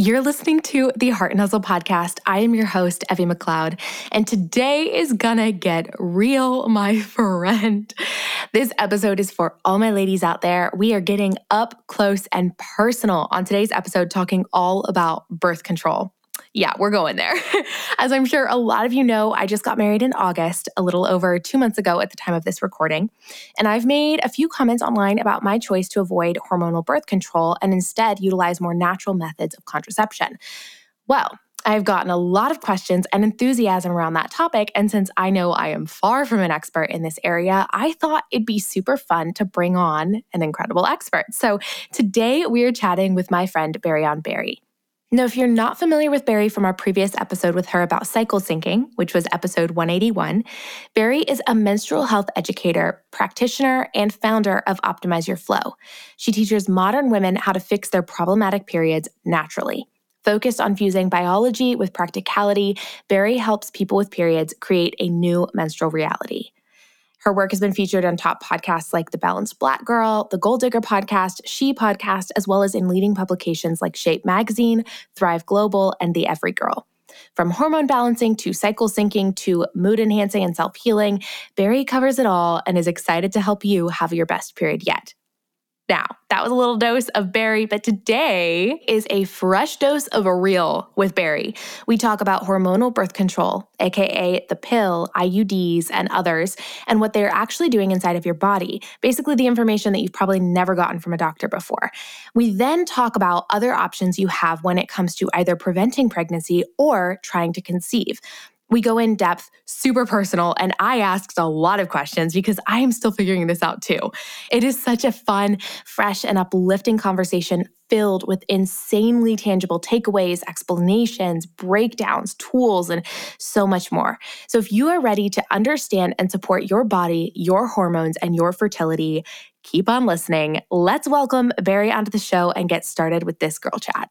You're listening to the Heart Hustle podcast. I am your host, Evie McLeod, and today is gonna get real, my friend. This episode is for all my ladies out there. We are getting up close and personal on today's episode, talking all about birth control yeah, we're going there. As I'm sure a lot of you know, I just got married in August, a little over two months ago at the time of this recording. And I've made a few comments online about my choice to avoid hormonal birth control and instead utilize more natural methods of contraception. Well, I've gotten a lot of questions and enthusiasm around that topic. And since I know I am far from an expert in this area, I thought it'd be super fun to bring on an incredible expert. So today we are chatting with my friend Berrion Berry. Now, if you're not familiar with Berri from our previous episode with her about cycle syncing, which was episode 181, Berri is a menstrual health educator, practitioner, and founder of Optimize Your Flo. She teaches modern women how to fix their problematic periods naturally. Focused on fusing biology with practicality, Berri helps people with periods create a new menstrual reality. Her work has been featured on top podcasts like The Balanced Black Girl, The Goal Digger Podcast, She Podcast, as well as in leading publications like Shape Magazine, Thrive Global, and The Every Girl. From hormone balancing to cycle syncing to mood enhancing and self healing, Berri covers it all and is excited to help you have your best period yet. Now, that was a little dose of Berri, but today is a fresh dose of a real with Berri. We talk about hormonal birth control, aka the pill, IUDs, and others, and what they're actually doing inside of your body. Basically, the information that you've probably never gotten from a doctor before. We then talk about other options you have when it comes to either preventing pregnancy or trying to conceive. We go in depth, super personal, and I asked a lot of questions because I am still figuring this out too. It is such a fun, fresh, and uplifting conversation filled with insanely tangible takeaways, explanations, breakdowns, tools, and so much more. So, if you are ready to understand and support your body, your hormones, and your fertility, keep on listening. Let's welcome Berri onto the show and get started with this girl chat.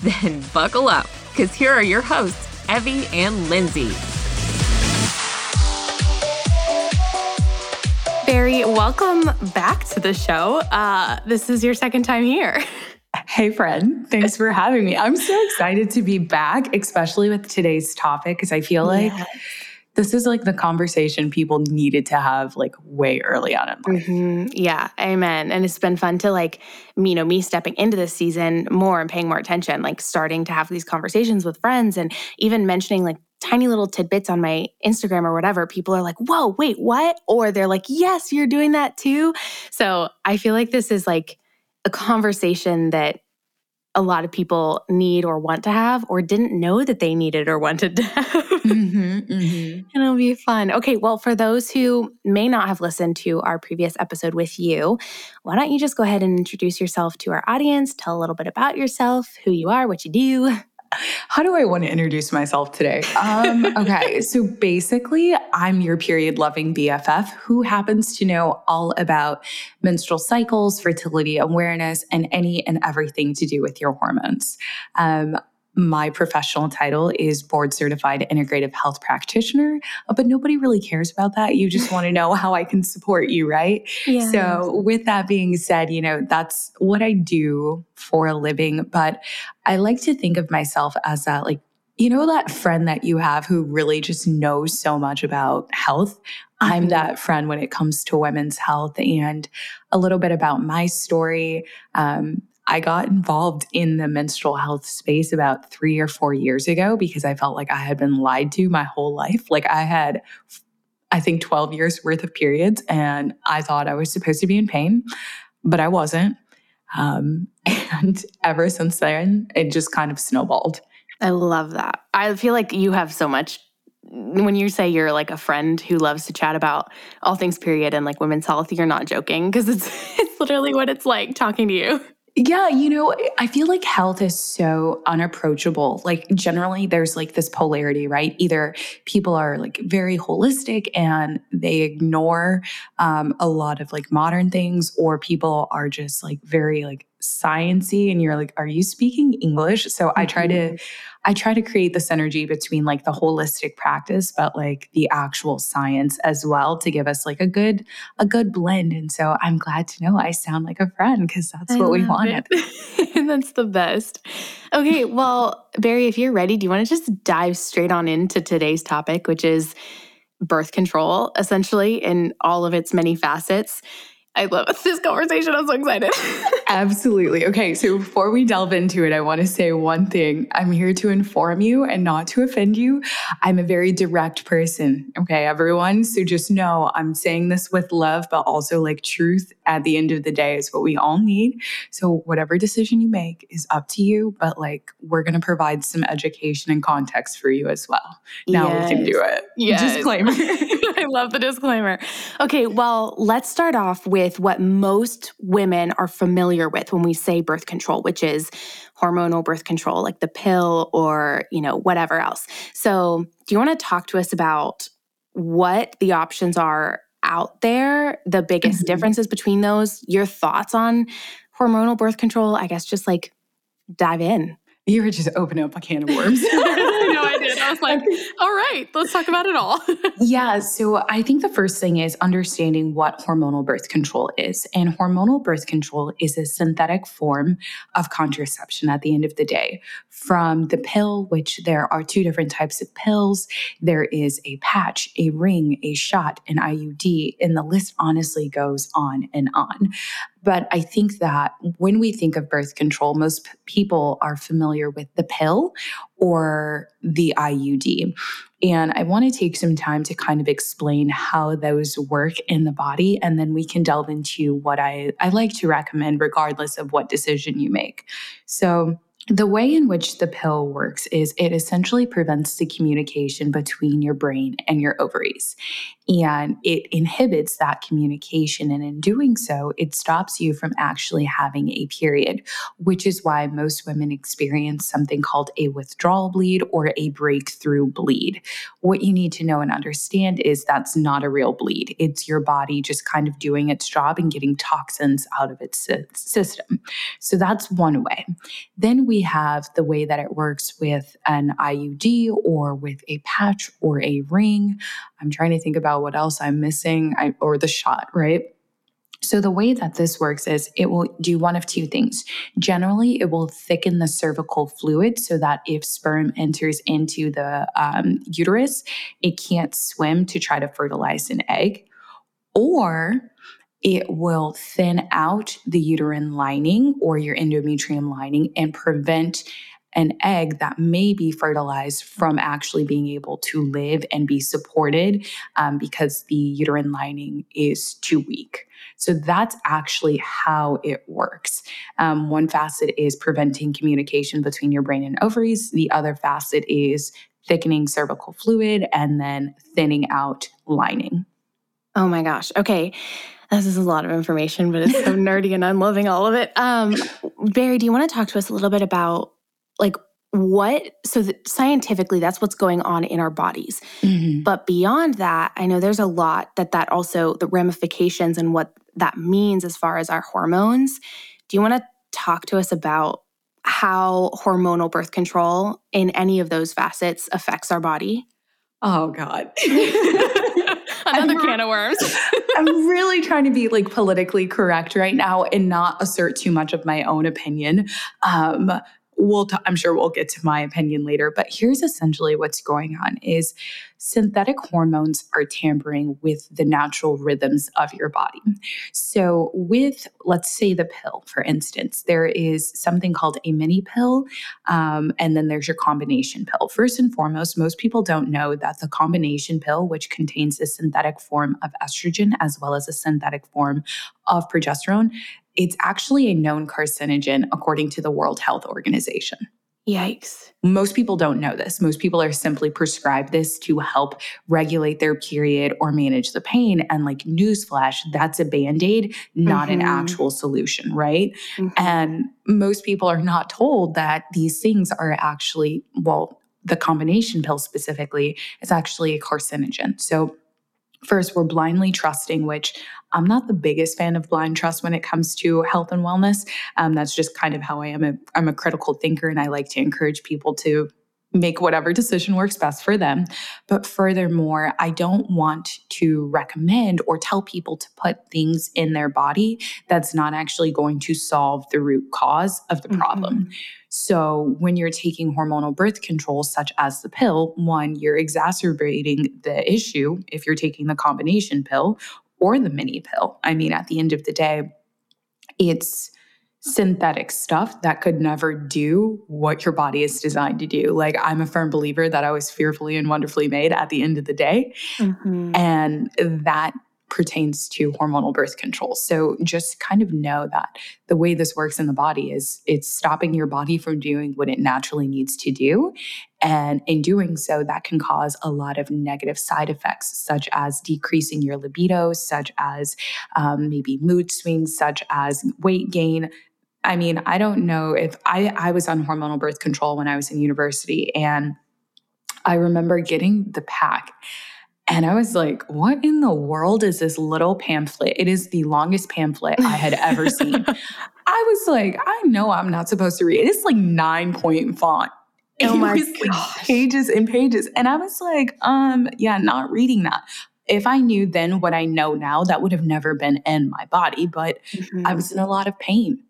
Then buckle up, because here are your hosts, Evie and Lindsay. Berri, welcome back to the show. Uh, this is your second time here. Hey, friend. Thanks for having me. I'm so excited to be back, especially with today's topic, because I feel like yes this is like the conversation people needed to have like way early on in life. Mm-hmm. Yeah, amen. And it's been fun to like, you know, me stepping into this season more and paying more attention, like starting to have these conversations with friends and even mentioning like tiny little tidbits on my Instagram or whatever. People are like, whoa, wait, what? Or they're like, yes, you're doing that too. So I feel like this is like a conversation that a lot of people need or want to have or didn't know that they needed or wanted to have. Mm-hmm, mm-hmm. And it'll be fun. Okay, well, for those who may not have listened to our previous episode with you, why don't you just go ahead and introduce yourself to our audience? Tell a little bit about yourself, who you are, what you do. How do I want to introduce myself today? Um, okay, so basically, I'm your period loving BFF who happens to know all about menstrual cycles, fertility awareness, and any and everything to do with your hormones. Um, my professional title is board certified integrative health practitioner, uh, but nobody really cares about that. You just want to know how I can support you, right? Yes. So, with that being said, you know, that's what I do for a living, but I like to think of myself as that like you know that friend that you have who really just knows so much about health i'm mm-hmm. that friend when it comes to women's health and a little bit about my story um, I got involved in the menstrual health space about three or four years ago because I felt like I had been lied to my whole life. Like I had, I think, 12 years worth of periods and I thought I was supposed to be in pain, but I wasn't. Um, and ever since then, it just kind of snowballed. I love that. I feel like you have so much when you say you're like a friend who loves to chat about all things period and like women's health, you're not joking because it's it's literally what it's like talking to you. Yeah, you know, I feel like health is so unapproachable. Like, generally, there's like this polarity, right? Either people are like very holistic and they ignore um, a lot of like modern things, or people are just like very like sciency and you're like are you speaking english? So mm-hmm. i try to i try to create this energy between like the holistic practice but like the actual science as well to give us like a good a good blend. And so i'm glad to know i sound like a friend because that's I what we wanted. and that's the best. Okay well Berri if you're ready do you want to just dive straight on into today's topic which is birth control essentially in all of its many facets I love this conversation. I'm so excited. Absolutely. Okay, so before we delve into it, I want to say one thing. I'm here to inform you and not to offend you. I'm a very direct person. Okay, everyone. So just know I'm saying this with love, but also like truth at the end of the day is what we all need. So whatever decision you make is up to you, but like we're going to provide some education and context for you as well. Now yes. we can do it. Yes. Disclaimer. I love the disclaimer. Okay, well, let's start off with with what most women are familiar with when we say birth control, which is hormonal birth control, like the pill or, you know, whatever else. So, do you want to talk to us about what the options are out there, the biggest mm-hmm. differences between those, your thoughts on hormonal birth control? I guess just like dive in. You were just opening up a can of worms. I know I did. I was like, all right, let's talk about it all. yeah. So I think the first thing is understanding what hormonal birth control is. And hormonal birth control is a synthetic form of contraception at the end of the day. From the pill, which there are two different types of pills, there is a patch, a ring, a shot, an IUD, and the list honestly goes on and on. But I think that when we think of birth control, most p- people are familiar with the pill or the IUD. And I want to take some time to kind of explain how those work in the body. And then we can delve into what I, I like to recommend, regardless of what decision you make. So, the way in which the pill works is it essentially prevents the communication between your brain and your ovaries and it inhibits that communication. And in doing so, it stops you from actually having a period, which is why most women experience something called a withdrawal bleed or a breakthrough bleed. What you need to know and understand is that's not a real bleed, it's your body just kind of doing its job and getting toxins out of its system. So that's one way. Then we have the way that it works with an IUD or with a patch or a ring. I'm trying to think about what else I'm missing, I, or the shot, right? So, the way that this works is it will do one of two things. Generally, it will thicken the cervical fluid so that if sperm enters into the um, uterus, it can't swim to try to fertilize an egg. Or it will thin out the uterine lining or your endometrium lining and prevent an egg that may be fertilized from actually being able to live and be supported um, because the uterine lining is too weak. So that's actually how it works. Um, one facet is preventing communication between your brain and ovaries, the other facet is thickening cervical fluid and then thinning out lining. Oh my gosh. Okay. This is a lot of information, but it's so nerdy and I'm loving all of it. Um, Berri, do you want to talk to us a little bit about like what so that scientifically that's what's going on in our bodies. Mm-hmm. but beyond that i know there's a lot that that also the ramifications and what that means as far as our hormones. Do you want to talk to us about how hormonal birth control in any of those facets affects our body? Oh god. Another I'm, can of worms. I'm really trying to be like politically correct right now and not assert too much of my own opinion. Um we'll t- i'm sure we'll get to my opinion later but here's essentially what's going on is synthetic hormones are tampering with the natural rhythms of your body. So with let's say the pill for instance there is something called a mini pill um, and then there's your combination pill. First and foremost most people don't know that the combination pill which contains a synthetic form of estrogen as well as a synthetic form of progesterone it's actually a known carcinogen according to the World Health Organization. Yikes. Most people don't know this. Most people are simply prescribed this to help regulate their period or manage the pain. And, like, newsflash, that's a band aid, not mm-hmm. an actual solution, right? Mm-hmm. And most people are not told that these things are actually, well, the combination pill specifically is actually a carcinogen. So, First, we're blindly trusting, which I'm not the biggest fan of blind trust when it comes to health and wellness. Um, that's just kind of how I am. A, I'm a critical thinker, and I like to encourage people to make whatever decision works best for them. But furthermore, I don't want to recommend or tell people to put things in their body that's not actually going to solve the root cause of the problem. Mm-hmm. So, when you're taking hormonal birth control, such as the pill, one, you're exacerbating the issue if you're taking the combination pill or the mini pill. I mean, at the end of the day, it's synthetic stuff that could never do what your body is designed to do. Like, I'm a firm believer that I was fearfully and wonderfully made at the end of the day. Mm-hmm. And that pertains to hormonal birth control. So just kind of know that the way this works in the body is it's stopping your body from doing what it naturally needs to do. And in doing so, that can cause a lot of negative side effects, such as decreasing your libido, such as um, maybe mood swings, such as weight gain, I mean, I don't know if I, I was on hormonal birth control when I was in university, and I remember getting the pack. And I was like, what in the world is this little pamphlet? It is the longest pamphlet I had ever seen. I was like, I know I'm not supposed to read. It. It's like nine point font. Oh my it was gosh. like pages and pages. And I was like, um, yeah, not reading that. If I knew then what I know now, that would have never been in my body. But mm-hmm. I was in a lot of pain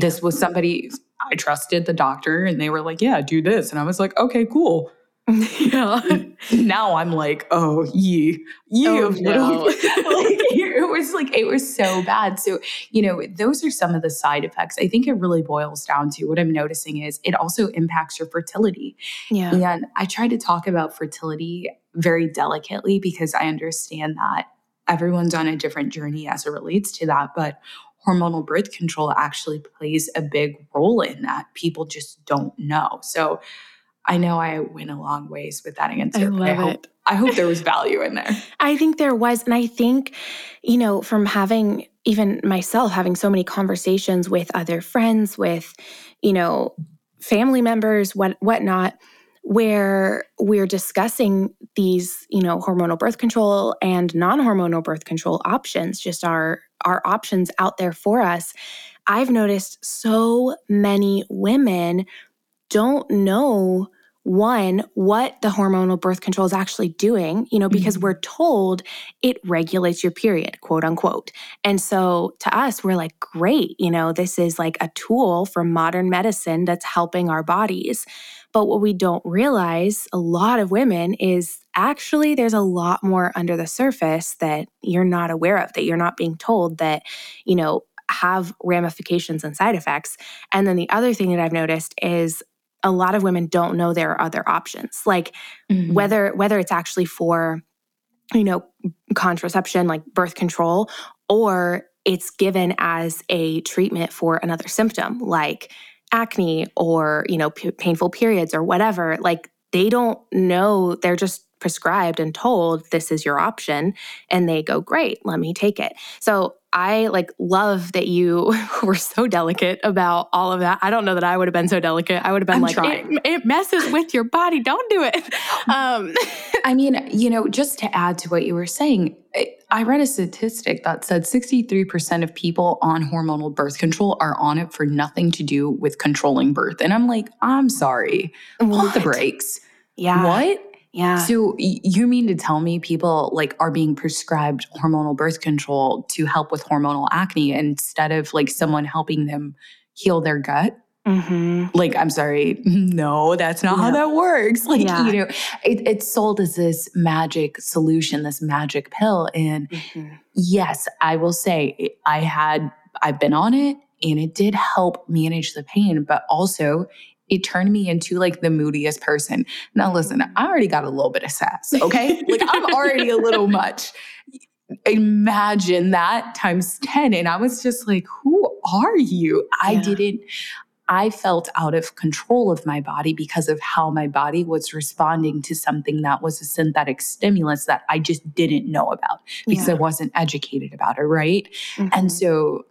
this was somebody I trusted the doctor and they were like, yeah, do this. And I was like, okay, cool. Yeah. now I'm like, oh, ye, ye oh, no. like, it was like, it was so bad. So, you know, those are some of the side effects. I think it really boils down to what I'm noticing is it also impacts your fertility. Yeah. And I try to talk about fertility very delicately because I understand that everyone's on a different journey as it relates to that. But hormonal birth control actually plays a big role in that. People just don't know. So I know I went a long ways with that answer. I love I hope, it. I hope there was value in there. I think there was. And I think, you know, from having even myself having so many conversations with other friends, with, you know, family members, what whatnot, where we're discussing these, you know, hormonal birth control and non-hormonal birth control options, just our our options out there for us. I've noticed so many women don't know one what the hormonal birth control is actually doing you know because mm-hmm. we're told it regulates your period quote unquote and so to us we're like great you know this is like a tool from modern medicine that's helping our bodies but what we don't realize a lot of women is actually there's a lot more under the surface that you're not aware of that you're not being told that you know have ramifications and side effects and then the other thing that i've noticed is a lot of women don't know there are other options like mm-hmm. whether whether it's actually for you know contraception like birth control or it's given as a treatment for another symptom like acne or you know p- painful periods or whatever like they don't know they're just prescribed and told this is your option and they go great let me take it so I like love that you were so delicate about all of that. I don't know that I would have been so delicate. I would have been I'm like, it, it, messes with your body. Don't do it. Um. I mean, you know, just to add to what you were saying, I read a statistic that said 63% of people on hormonal birth control are on it for nothing to do with controlling birth. And I'm like, I'm sorry. Pump the brakes. Yeah. What? Yeah. So you mean to tell me people like are being prescribed hormonal birth control to help with hormonal acne instead of like someone helping them heal their gut? Mm-hmm. Like, I'm sorry, no, that's not how that works. Like, yeah. you know, it, it's sold as this magic solution, this magic pill. And mm-hmm. yes, I will say I had, I've been on it and it did help manage the pain, but also it turned me into like the moodiest person. Now, listen, I already got a little bit of sass, okay? like I'm already a little much. Imagine that times 10. And I was just like, who are you? I didn't, I felt out of control of my body because of how my body was responding to something that was a synthetic stimulus that I just didn't know about because yeah. I wasn't educated about it, right? Mm-hmm. And so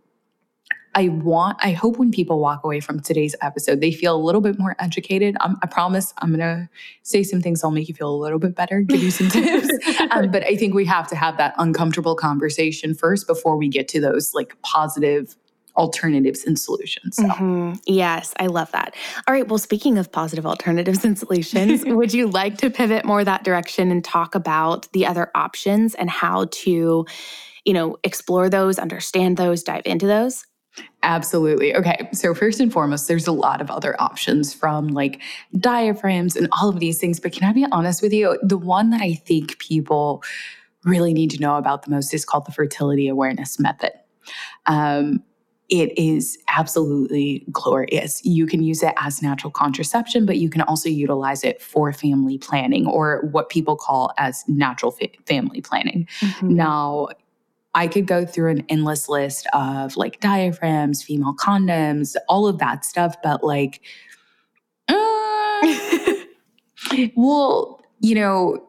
I want, I hope when people walk away from today's episode, they feel a little bit more educated. I promise I'm going to say some things that'll make you feel a little bit better, give you some tips. Um, but I think we have to have that uncomfortable conversation first before we get to those like positive alternatives and solutions. So. Mm-hmm. Yes, I love that. All right. Well, speaking of positive alternatives and solutions, would you like to pivot more that direction and talk about the other options and how to, you know, explore those, understand those, dive into those? Absolutely. Okay. So, first and foremost, there's a lot of other options from like diaphragms and all of these things. But can I be honest with you? The one that I think people really need to know about the most is called the fertility awareness method. Um, it is absolutely glorious. You can use it as natural contraception, but you can also utilize it for family planning or what people call as natural fa- family planning. Mm-hmm. Now, I could go through an endless list of like diaphragms, female condoms, all of that stuff, but like, uh, well, you know,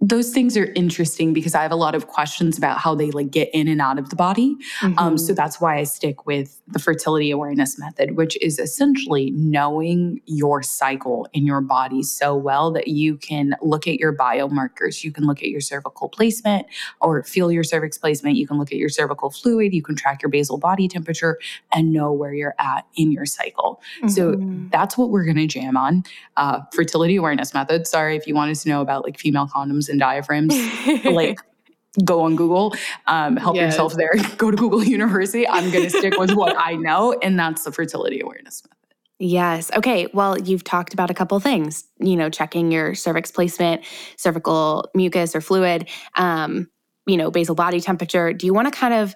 those things are interesting because I have a lot of questions about how they like get in and out of the body. Mm-hmm. Um, so mm-hmm. that's why I stick with the fertility awareness method, which is essentially knowing your cycle in your body so well that you can look at your biomarkers. You can look at your cervical placement or feel your cervix placement. You can look at your cervical fluid. You can track your basal body temperature and know where you're at in your cycle. Mm-hmm. So that's what we're going to jam on. Uh, fertility awareness method. Sorry if you wanted to know about like female condoms and diaphragms, like go on Google, um, help yes. yourself there. Go to Google University. I'm going to stick with what I know, and that's the fertility awareness method. Yes. Okay. Well, you've talked about a couple things, you know, checking your cervix placement, cervical mucus or fluid, um, you know, basal body temperature. Do you want to kind of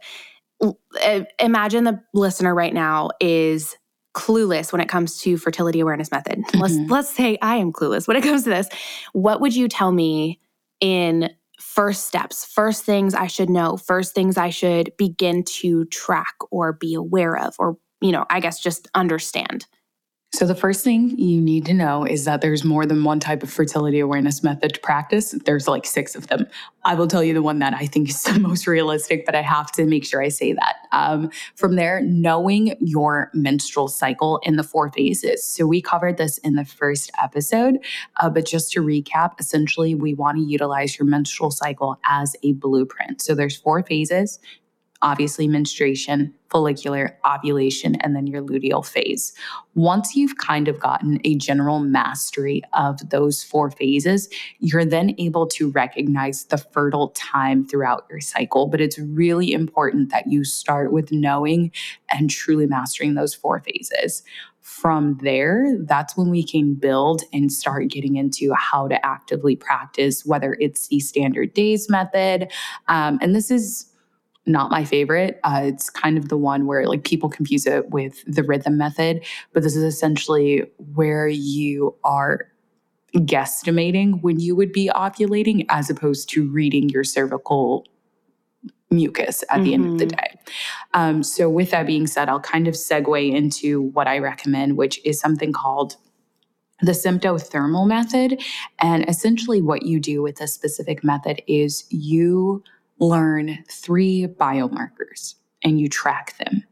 uh, imagine the listener right now is clueless when it comes to fertility awareness method. Mm-hmm. Let's let's say I am clueless when it comes to this. What would you tell me in first steps, first things I should know, first things I should begin to track or be aware of or you know, I guess just understand? So, the first thing you need to know is that there's more than one type of fertility awareness method to practice. There's like six of them. I will tell you the one that I think is the most realistic, but I have to make sure I say that. Um, from there, knowing your menstrual cycle in the four phases. So, we covered this in the first episode, uh, but just to recap, essentially, we want to utilize your menstrual cycle as a blueprint. So, there's four phases obviously menstruation, follicular, ovulation, and then your luteal phase. Once you've kind of gotten a general mastery of those four phases, you're then able to recognize the fertile time throughout your cycle. But it's really important that you start with knowing and truly mastering those four phases. From there, that's when we can build and start getting into how to actively practice, whether it's the standard days method. Um, and this is not my favorite. Uh, it's kind of the one where like people confuse it with the rhythm method, but this is essentially where you are guesstimating when you would be ovulating as opposed to reading your cervical mucus at the mm-hmm. end of the mm-hmm. day. Um, so, with that being said, I'll kind of segue into what I recommend, which is something called the symptothermal method. And essentially, what you do with this specific method is you learn three biomarkers and you track them.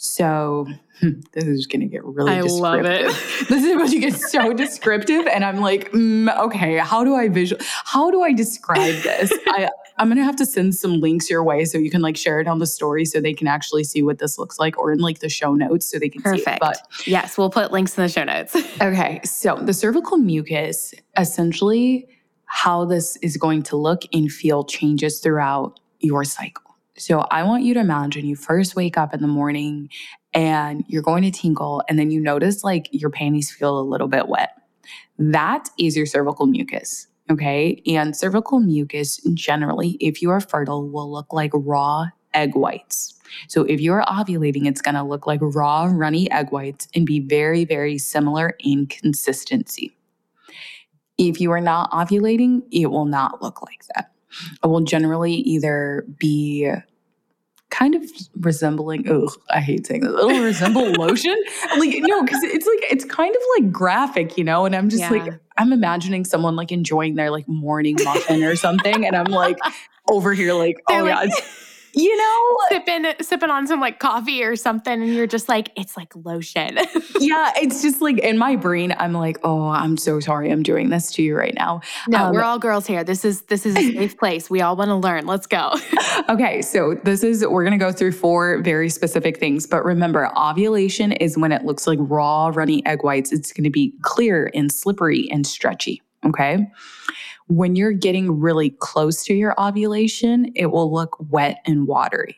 So hmm, this is going to get really I love it. this is about to get so descriptive. And I'm like, mm, okay, how do I visual? How do I describe this? I, I'm going to have to send some links your way so you can like share it on the story so they can actually see what this looks like or in like the show notes so they can Perfect. see it. But yes, we'll put links in the show notes. okay. So the cervical mucus essentially how this is going to look and feel changes throughout your cycle. So I want you to imagine you first wake up in the morning and you're going to tinkle, and then you notice like your panties feel a little bit wet. That is your cervical mucus. Okay. And cervical mucus, generally, if you are fertile, will look like raw egg whites. So if you're ovulating, it's going to look like raw, runny egg whites and be very, very similar in consistency. If you are not ovulating, it will not look like that. It will generally either be kind of resembling, oh, I hate saying this, it'll resemble lotion. Like, no, because it's like, it's kind of like graphic, you know? And I'm just yeah. like, I'm imagining someone like enjoying their like morning muffin or something. And I'm like over here, like, They're oh, like- yeah you know sipping sipping on some like coffee or something and you're just like it's like lotion. Yeah it's just like in my brain i'm like oh i'm so sorry i'm doing this to you right now. No um, we're all girls here. This is this is a safe place. We all want to learn. Let's go. Okay so this is we're going to go through four very specific things but remember ovulation is when it looks like raw runny egg whites. It's going to be clear and slippery and stretchy okay when you're getting really close to your ovulation, it will look wet and watery.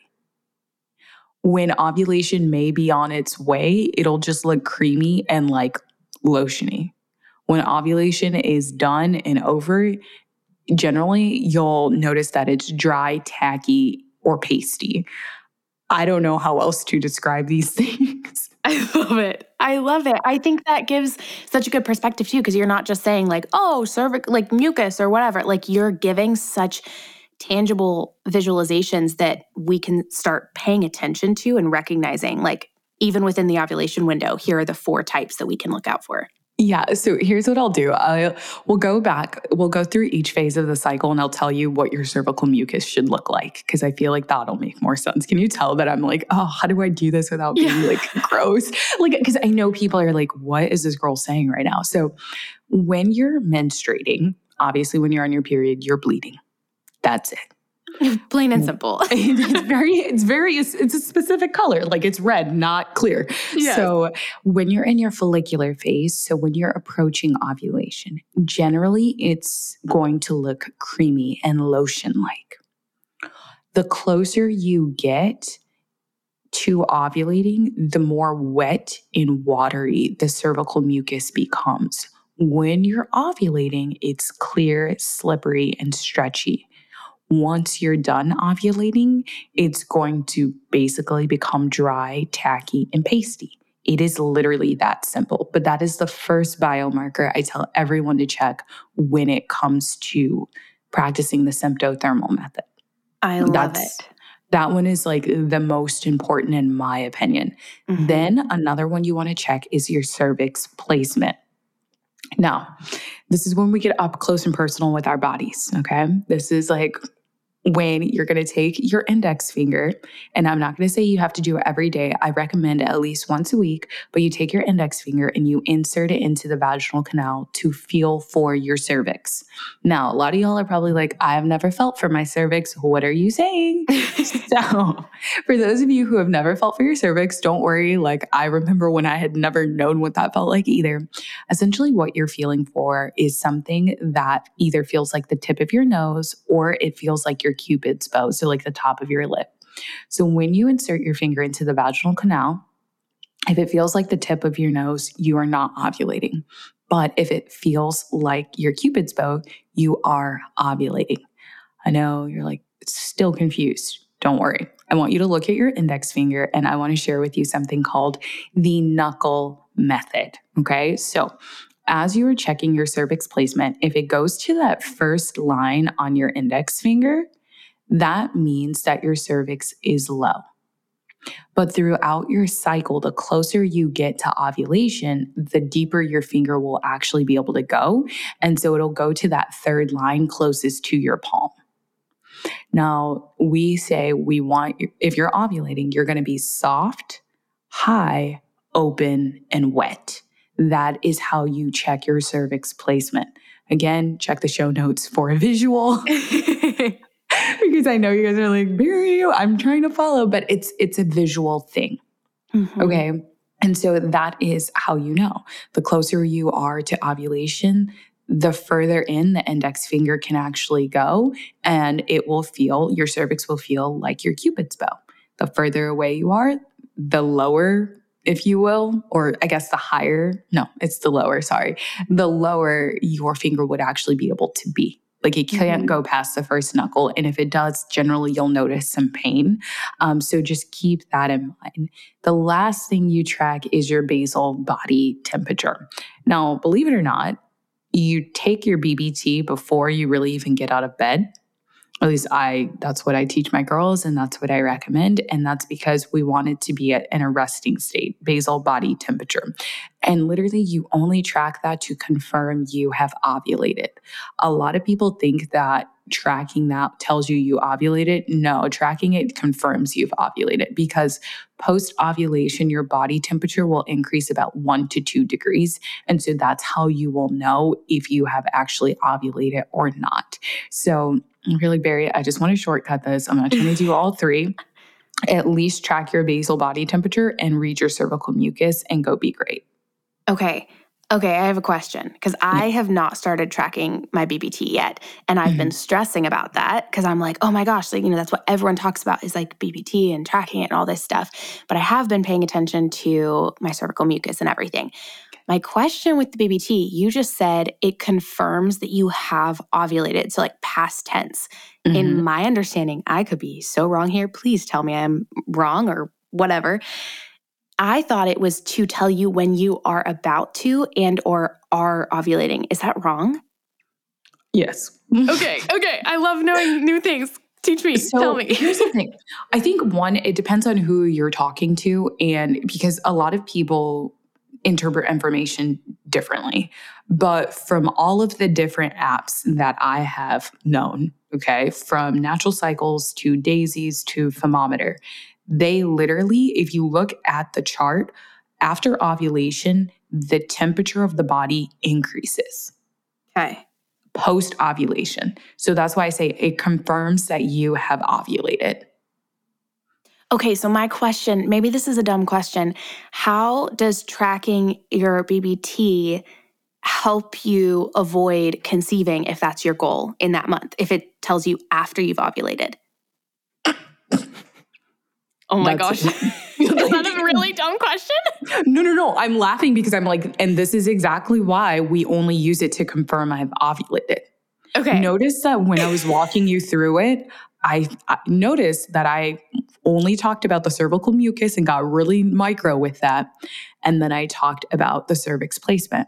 When ovulation may be on its way, it'll just look creamy and like lotiony. When ovulation is done and over, generally you'll notice that it's dry, tacky, or pasty. I don't know how else to describe these things. I love it. I love it. I think that gives such a good perspective too, because you're not just saying like, oh, cervix, like mucus or whatever. Like you're giving such tangible visualizations that we can start paying attention to and recognizing, like, even within the ovulation window, here are the four types that we can look out for. Yeah. So here's what I'll do. I we'll go back. We'll go through each phase of the cycle, and I'll tell you what your cervical mucus should look like because I feel like that'll make more sense. Can you tell that I'm like, oh, how do I do this without being yeah. like gross? Like, because I know people are like, what is this girl saying right now? So when you're menstruating, obviously, when you're on your period, you're bleeding. That's it. Plain and simple. it's very, it's very, it's, a specific color. Like it's red, not clear. Yes. So when you're in your follicular phase, so when you're approaching ovulation, generally it's going to look creamy and lotion like. The closer you get to ovulating, the more wet and watery the cervical mucus becomes. When you're ovulating, it's clear, slippery, and stretchy once you're done ovulating, it's going to basically become dry, tacky, and pasty. It is literally that simple. But that is the first biomarker I tell everyone to check when it comes to practicing the symptothermal method. I love That's, it. That one is like the most important, in my opinion. Mm-hmm. Then another one you want to check is your cervix placement. Now, this is when we get up close and personal with our bodies. Okay. This is like when you're going to take your index finger, and I'm not going to say you have to do it every day. I recommend at least once a week, but you take your index finger and you insert it into the vaginal canal to feel for your cervix. Now, a lot of y'all are probably like, I've never felt for my cervix. What are you saying? so, for those of you who have never felt for your cervix, don't worry. Like, I remember when I had never known what that felt like either. Essentially, what you're feeling for is something that either feels like the tip of your nose or it feels like your your cupid's bow, so like the top of your lip. So when you insert your finger into the vaginal canal, if it feels like the tip of your nose, you are not ovulating. But if it feels like your cupid's bow, you are ovulating. I know you're like still confused. Don't worry. I want you to look at your index finger and I want to share with you something called the knuckle method. Okay. So as you are checking your cervix placement, if it goes to that first line on your index finger, that means that your cervix is low. But throughout your cycle, the closer you get to ovulation, the deeper your finger will actually be able to go. And so it'll go to that third line closest to your palm. Now, we say we want, if you're ovulating, you're going to be soft, high, open, and wet. That is how you check your cervix placement. Again, check the show notes for a visual. because I know you guys are like, Berri, I'm trying to follow, but it's it's a visual thing. Mm-hmm. Okay. And so that is how you know. The closer you are to ovulation, the further in the index finger can actually go, and it will feel, your cervix will feel like your cupid's bow. The further away you are, the lower, if you will, or I guess the higher, no, it's the lower, sorry, the lower your finger would actually be able to be. Like it can't mm-hmm. go past the first knuckle. And if it does, generally you'll notice some pain. Um, so just keep that in mind. The last thing you track is your basal body temperature. Now, believe it or not, you take your BBT before you really even get out of bed. At least I, that's what I teach my girls and that's what I recommend. And that's because we want it to be at an arresting state, basal body temperature. And literally, you only track that to confirm you have ovulated. A lot of people think that tracking that tells you you ovulated. No, tracking it confirms you've ovulated because post ovulation, your body temperature will increase about one to two degrees. And so that's how you will know if you have actually ovulated or not. So, really, Berri, I just want to shortcut this. I'm not trying to do all three. At least track your basal body temperature and read your cervical mucus and go be great. Okay. Okay, I have a question because I have not started tracking my BBT yet. And I've mm-hmm. been stressing about that because I'm like, oh my gosh, like, you know, that's what everyone talks about is like BBT and tracking it and all this stuff. But I have been paying attention to my cervical mucus and everything. My question with the BBT, you just said it confirms that you have ovulated. So, like past tense. Mm-hmm. In my understanding, I could be so wrong here. Please tell me I'm wrong or whatever. I thought it was to tell you when you are about to and or are ovulating. Is that wrong? Yes. okay. Okay. I love knowing new things. Teach me. So tell me. here's the thing. I think one, it depends on who you're talking to, and because a lot of people interpret information differently. But from all of the different apps that I have known, okay, from natural cycles to daisies to thermometer, they literally, if you look at the chart, after ovulation, the temperature of the body increases. Okay. Post ovulation. So that's why I say it confirms that you have ovulated. Okay, so my question maybe this is a dumb question. How does tracking your BBT help you avoid conceiving if that's your goal in that month, if it tells you after you've ovulated? Oh my That's, gosh. is that a really dumb question? No, no, no. I'm laughing because I'm like, and this is exactly why we only use it to confirm I've ovulated. Okay. Notice that when I was walking you through it, I, I noticed that I only talked about the cervical mucus and got really micro with that. And then I talked about the cervix placement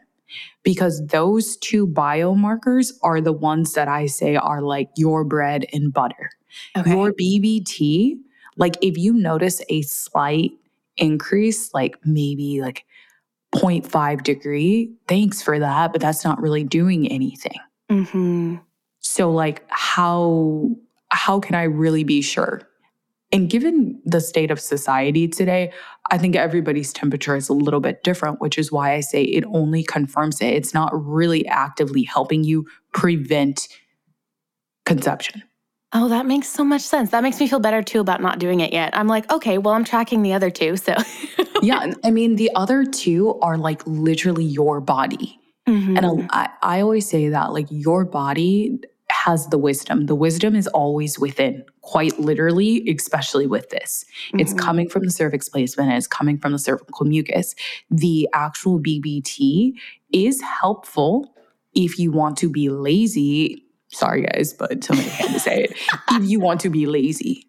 because those two biomarkers are the ones that I say are like your bread and butter. Okay. Your BBT like if you notice a slight increase, like maybe like 0.5 degree, thanks for that, but that's not really doing anything. Mm-hmm. So like how how can I really be sure? And given the state of society today, I think everybody's temperature is a little bit different, which is why I say it only confirms it. It's not really actively helping you prevent conception. Oh, that makes so much sense. That makes me feel better too about not doing it yet. I'm like, okay, well, I'm tracking the other two. So, yeah. I mean, the other two are like literally your body. Mm-hmm. And I, I always say that like your body has the wisdom. The wisdom is always within, quite literally, especially with this. Mm-hmm. It's coming from the cervix placement, it's coming from the cervical mucus. The actual BBT is helpful if you want to be lazy sorry guys, but somebody had to say it. if you want to be lazy.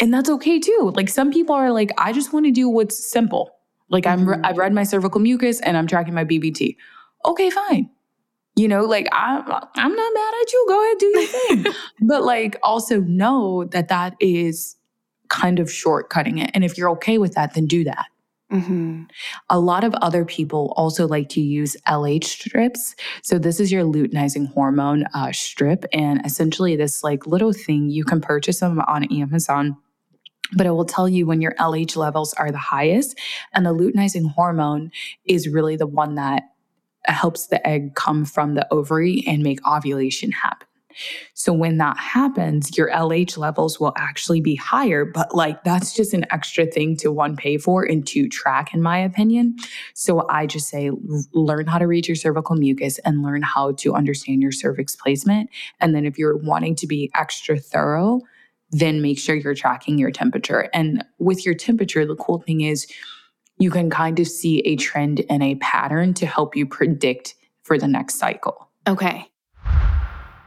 And that's okay too. Like some people are like, I just want to do what's simple. Like mm-hmm. I'm I've read my cervical mucus and I'm tracking my BBT. Okay, fine. You know, like I'm I'm not mad at you. Go ahead, do your thing. but like also know that that is kind of shortcutting it. And if you're okay with that, then do that. Mm-hmm. A lot of other people also like to use LH strips. So this is your luteinizing hormone uh, strip, and essentially this like little thing you can purchase them on Amazon. But it will tell you when your LH levels are the highest, and the luteinizing hormone is really the one that helps the egg come from the ovary and make ovulation happen. So when that happens, your LH levels will actually be higher, but like that's just an extra thing to one pay for and to track, in my opinion. So I just say learn how to read your cervical mucus and learn how to understand your cervix placement. And then if you're wanting to be extra thorough, then make sure you're tracking your temperature. And with your temperature, the cool thing is you can kind of see a trend and a pattern to help you predict for the next cycle. Okay.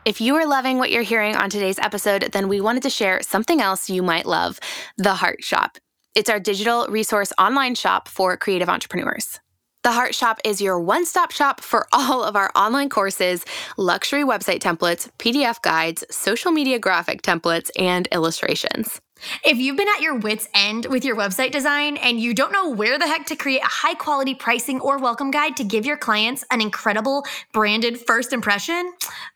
If you are loving what you're hearing on today's episode, then we wanted to share something else you might love the Heart Shop. It's our digital resource online shop for creative entrepreneurs. The Heart Shop is your one stop shop for all of our online courses, luxury website templates, PDF guides, social media graphic templates, and illustrations. If you've been at your wits' end with your website design and you don't know where the heck to create a high quality pricing or welcome guide to give your clients an incredible branded first impression,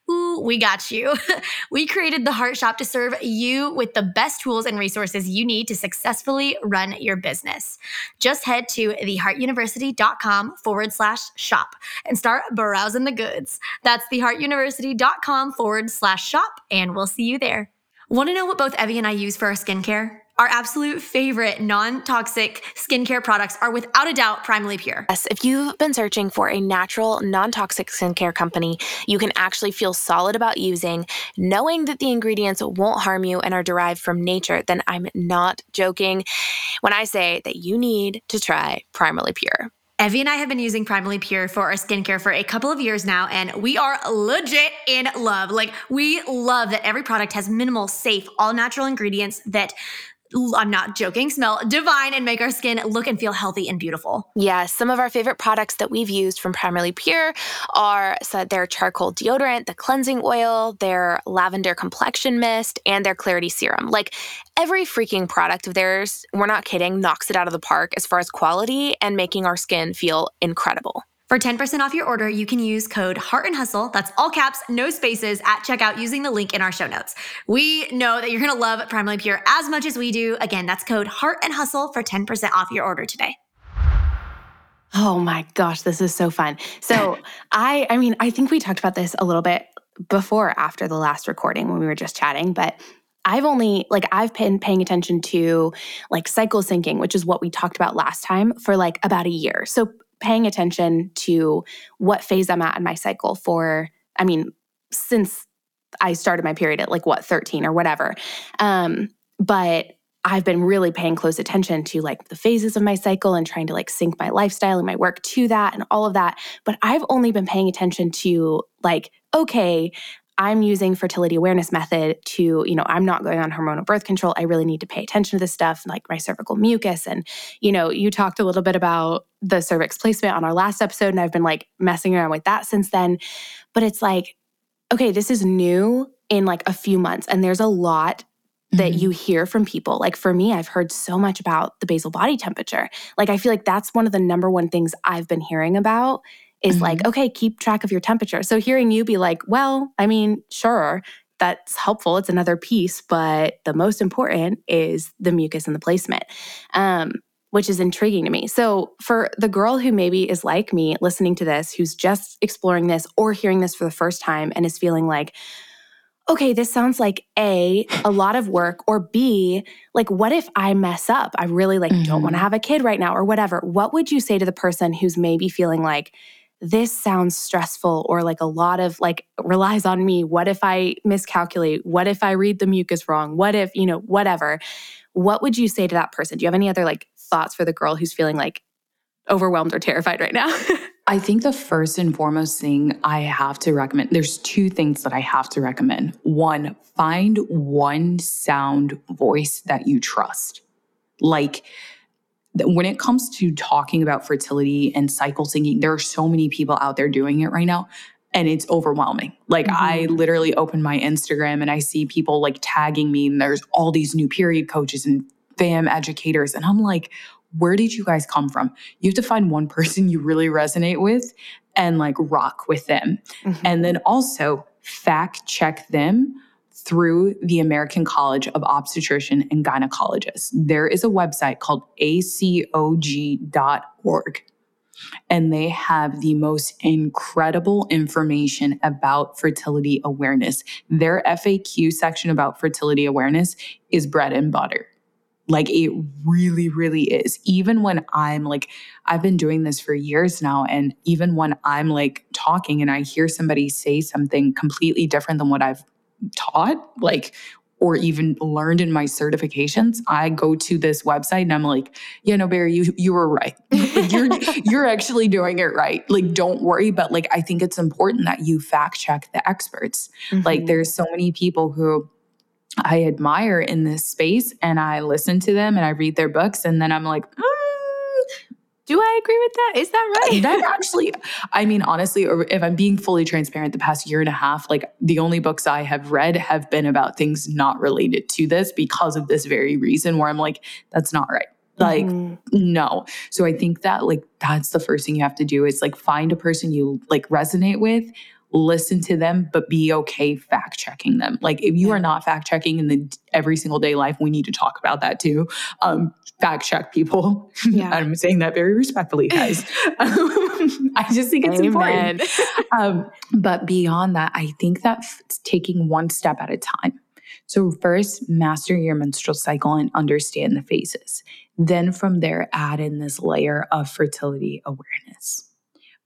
ooh, we got you. we created the Heart Shop to serve you with the best tools and resources you need to successfully run your business. Just head to theheartuniversity.com forward slash shop and start browsing the goods. That's theheartuniversity.com forward slash shop, and we'll see you there. Want to know what both Evie and I use for our skincare? Our absolute favorite non toxic skincare products are without a doubt Primally Pure. Yes, if you've been searching for a natural, non toxic skincare company you can actually feel solid about using, knowing that the ingredients won't harm you and are derived from nature, then I'm not joking when I say that you need to try Primally Pure. Evie and I have been using Primally Pure for our skincare for a couple of years now, and we are legit in love. Like, we love that every product has minimal, safe, all natural ingredients that I'm not joking, smell divine and make our skin look and feel healthy and beautiful. Yes, some of our favorite products that we've used from Primally Pure are so their charcoal deodorant, the cleansing oil, their lavender complexion mist, and their clarity serum. Like every freaking product of theirs, we're not kidding, knocks it out of the park as far as quality and making our skin feel incredible. For 10% off your order, you can use code Heart and Hustle, that's all caps, no spaces, at checkout using the link in our show notes. We know that you're gonna love Primally Pure as much as we do. Again, that's code Heart and Hustle for 10% off your order today. Oh my gosh, this is so fun. So I I mean, I think we talked about this a little bit before after the last recording when we were just chatting, but I've only like I've been paying attention to like cycle syncing, which is what we talked about last time for like about a year. So paying attention to what phase I'm at in my cycle for, I mean, since I started my period at like what, 13 or whatever. Um, but I've been really paying close attention to like the phases of my cycle and trying to like sync my lifestyle and my work to that and all of that. But I've only been paying attention to like, okay, I'm using fertility awareness method to, you know, I'm not going on hormonal birth control. I really need to pay attention to this stuff, like my cervical mucus. And, you know, you talked a little bit about the cervix placement on our last episode, and I've been like messing around with that since then. But it's like, okay, this is new in like a few months, and there's a lot that mm-hmm. you hear from people. Like for me, I've heard so much about the basal body temperature. Like I feel like that's one of the number one things I've been hearing about is mm-hmm. like, okay, keep track of your temperature. So hearing you be like, well, I mean, sure, that's helpful. It's another piece, but the most important is the mucus and the placement. Um, which is intriguing to me. So, for the girl who maybe is like me listening to this, who's just exploring this or hearing this for the first time and is feeling like, okay, this sounds like A, a lot of work, or B, like, what if I mess up? I really like mm-hmm. don't want to have a kid right now or whatever. What would you say to the person who's maybe feeling like, this sounds stressful or like a lot of like relies on me. What if I miscalculate? What if I read the mucus wrong? What if, you know, whatever. What would you say to that person? Do you have any other like thoughts for the girl who's feeling like overwhelmed or terrified right now? I think the first and foremost thing I have to recommend, there's two things that I have to recommend. One, find one sound voice that you trust. Like, when it comes to talking about fertility and cycle syncing, there are so many people out there doing it right now. And it's overwhelming. Like, mm-hmm. I literally open my Instagram and I see people like tagging me, and there's all these new period coaches and fam educators. And I'm like, where did you guys come from? You have to find one person you really resonate with and like rock with them. Mm-hmm. And then also fact check them through the American College of Obstetrician and Gynecologists. There is a website called acog.org, and they have the most incredible information about fertility awareness. Their FAQ section about fertility awareness is bread and butter. Like it really, really is. Even when I'm like, I've been doing this for years now. And even when I'm like talking and I hear somebody say something completely different than what I've taught, like, or even learned in my certifications, I go to this website and I'm like, yeah, no, Berri, you you were right. you're you're actually doing it right. Like, don't worry. But like, I think it's important that you fact check the experts. Mm-hmm. Like, there's so many people who I admire in this space, and I listen to them and I read their books, and then I'm like, mm, Do I agree with that? Is that right? that actually, I mean, honestly, or if I'm being fully transparent, the past year and a half, like the only books I have read have been about things not related to this because of this very reason where I'm like, that's not right. Like, mm-hmm. no. So I think that like that's the first thing you have to do is like find a person you like resonate with, listen to them, but be okay fact checking them. Like if you are not fact checking in the every single day life, we need to talk about that too. Um, fact check people. Yeah. I'm saying that very respectfully, guys. I just think it's Amen. important. Um, but beyond that, I think that f- taking one step at a time. So, first, master your menstrual cycle and understand the phases. Then, from there, add in this layer of fertility awareness.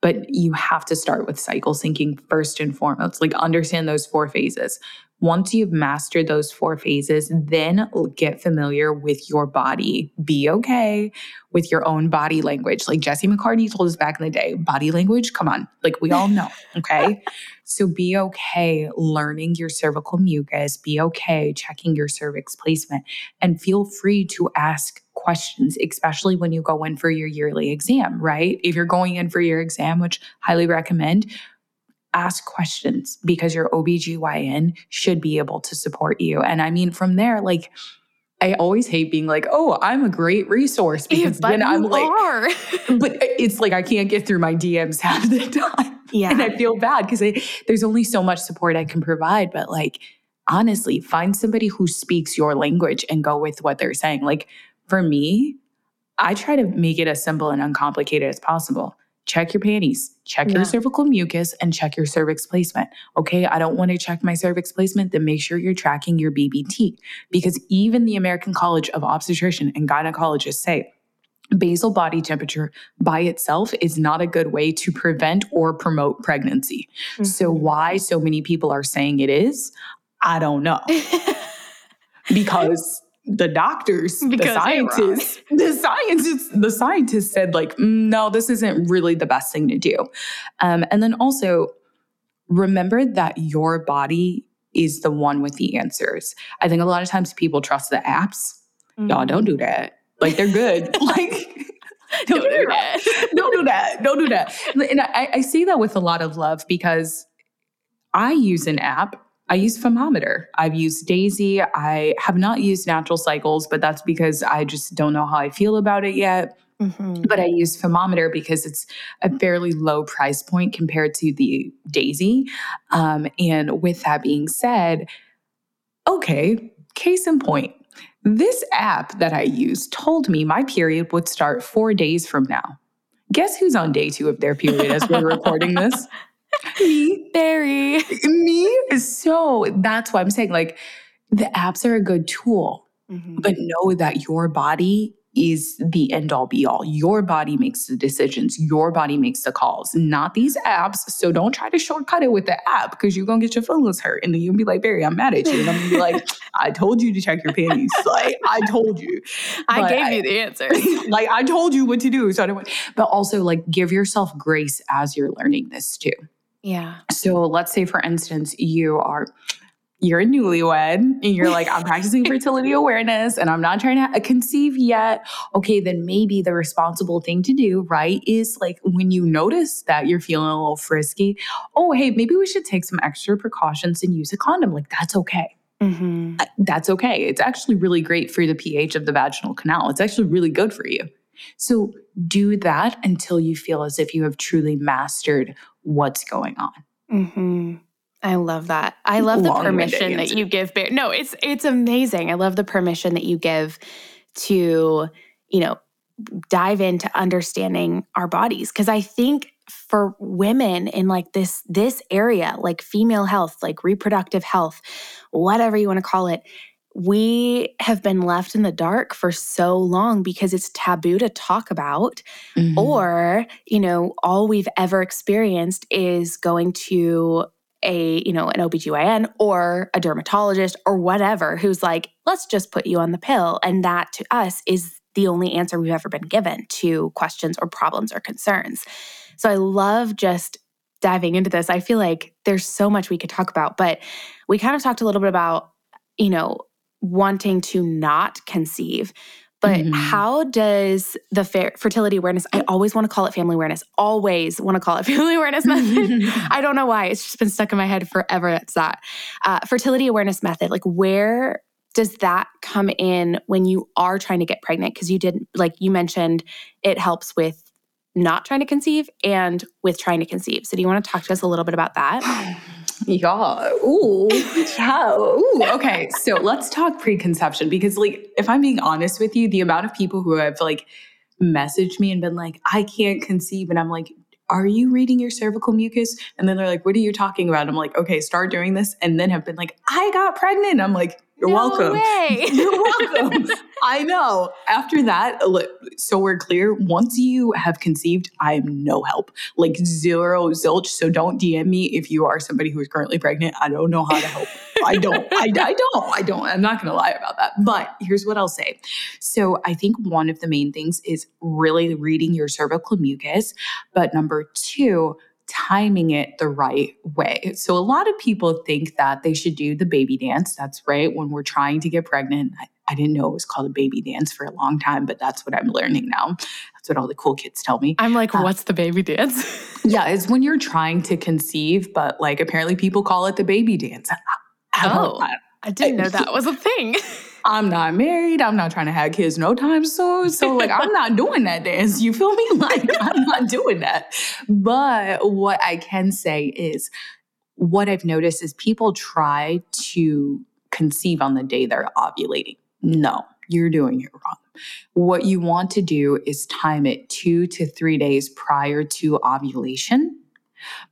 But you have to start with cycle syncing first and foremost. Like, understand those four phases once you've mastered those four phases, then get familiar with your body. Be okay with your own body language. Like Jesse McCartney told us back in the day, body language, come on, like we all know, okay? so be okay learning your cervical mucus, be okay checking your cervix placement, and feel free to ask questions, especially when you go in for your yearly exam, right? If you're going in for your exam, which highly recommend, ask questions because your OBGYN should be able to support you. And I mean, from there, like, I always hate being like, oh, I'm a great resource because then I'm like, are. but it's like I can't get through my DMs half the time. Yeah. And I feel bad because there's only so much support I can provide. But like, honestly, find somebody who speaks your language and go with what they're saying. Like, for me, I try to make it as simple and uncomplicated as possible check your panties, check yeah. your cervical mucus, and check your cervix placement. Okay, I don't want to check my cervix placement, then make sure you're tracking your BBT. Because even the American College of Obstetrician and Gynecologists say basal body temperature by itself is not a good way to prevent or promote pregnancy. Mm-hmm. So, why so many people are saying it is, I don't know. because the doctors, because the scientists, the scientists, the scientists said like, mm, no, this isn't really the best thing to do. Um, and then also remember that your body is the one with the answers. I think a lot of times people trust the apps. Mm-hmm. Y'all don't do that. Like they're good. like don't, don't do that. that. don't do that. Don't do that. And I, I say that with a lot of love because I use an app I use Femometer. I've used Daysy. I have not used Natural Cycles, but that's because I just don't know how I feel about it yet. Mm-hmm. But I use Femometer because it's a fairly low price point compared to the Daysy. Um, and with that being said, okay, case in point, this app that I use told me my period would start four days from now. Guess who's on day two of their period as we're recording this? me, Berri. Me. So that's why I'm saying like the apps are a good tool, mm-hmm. but know that your body is the end all be all. Your body makes the decisions. Your body makes the calls, not these apps. So don't try to shortcut it with the app because you're gonna get your feelings hurt. And then you'll be like, Berri, I'm mad at you. And I'm gonna be like, I told you to check your panties. Like I told you. I gave I, you the answer. like I told you what to do. So I don't want, but also like give yourself grace as you're learning this too. Yeah. So let's say, for instance, you are you're a newlywed and you're like, I'm practicing fertility awareness and I'm not trying to conceive yet. Okay, then maybe the responsible thing to do, right, is like when you notice that you're feeling a little frisky, oh, hey, maybe we should take some extra precautions and use a condom. Like, that's okay. Mm-hmm. That's okay. It's actually really great for the pH of the vaginal canal. It's actually really good for you. So do that until you feel as if you have truly mastered what's going on. Mm-hmm. I love that. I love the permission that you give. Bear- no, it's it's amazing. I love the permission that you give to, you know, dive into understanding our bodies because I think for women in like this this area like female health like reproductive health whatever you want to call it we have been left in the dark for so long because it's taboo to talk about mm-hmm. or you know all we've ever experienced is going to a you know an OBGYN or a dermatologist or whatever who's like let's just put you on the pill. And that to us is the only answer we've ever been given to questions or problems or concerns. So i love just diving into this. I feel like there's so much we could talk about but we kind of talked a little bit about you know wanting to not conceive. But mm-hmm. how does the fertility awareness, I always want to call it family awareness, always want to call it family awareness method. I don't know why. It's just been stuck in my head forever. It's that uh, fertility awareness method. Like, where does that come in when you are trying to get pregnant? Because you did, like you mentioned, it helps with not trying to conceive and with trying to conceive. So, do you want to talk to us a little bit about that? Yeah. Ooh. Yeah. Ooh. Okay. So let's talk preconception because, like, if I'm being honest with you, the amount of people who have like messaged me and been like, I can't conceive. And I'm like, are you reading your cervical mucus? And then they're like, what are you talking about? I'm like, okay, start doing this. And then have been like, I got pregnant. I'm like, you're no welcome. Way. You're welcome. I know. After that, so we're clear. Once you have conceived, I'm no help. Like zero zilch. So don't DM me if you are somebody who is currently pregnant. I don't know how to help. I don't. I, I don't. I don't. I'm not going to lie about that. But here's what I'll say. So I think one of the main things is really reading your cervical mucus. But number two, timing it the right way. So a lot of people think that they should do the baby dance. That's right. When we're trying to get pregnant, I, I, didn't know it was called a baby dance for a long time, but that's what I'm learning now. That's what all the cool kids tell me. I'm like, uh, what's the baby dance? yeah, it's when you're trying to conceive, but like apparently people call it the baby dance. I, oh, I, I didn't know that was a thing. I'm not married. I'm not trying to have kids no time soon. So like I'm not doing that dance. You feel me? Like I'm not doing that. But what I can say is what I've noticed is people try to conceive on the day they're ovulating. No, you're doing it wrong. What you want to do is time it two to three days prior to ovulation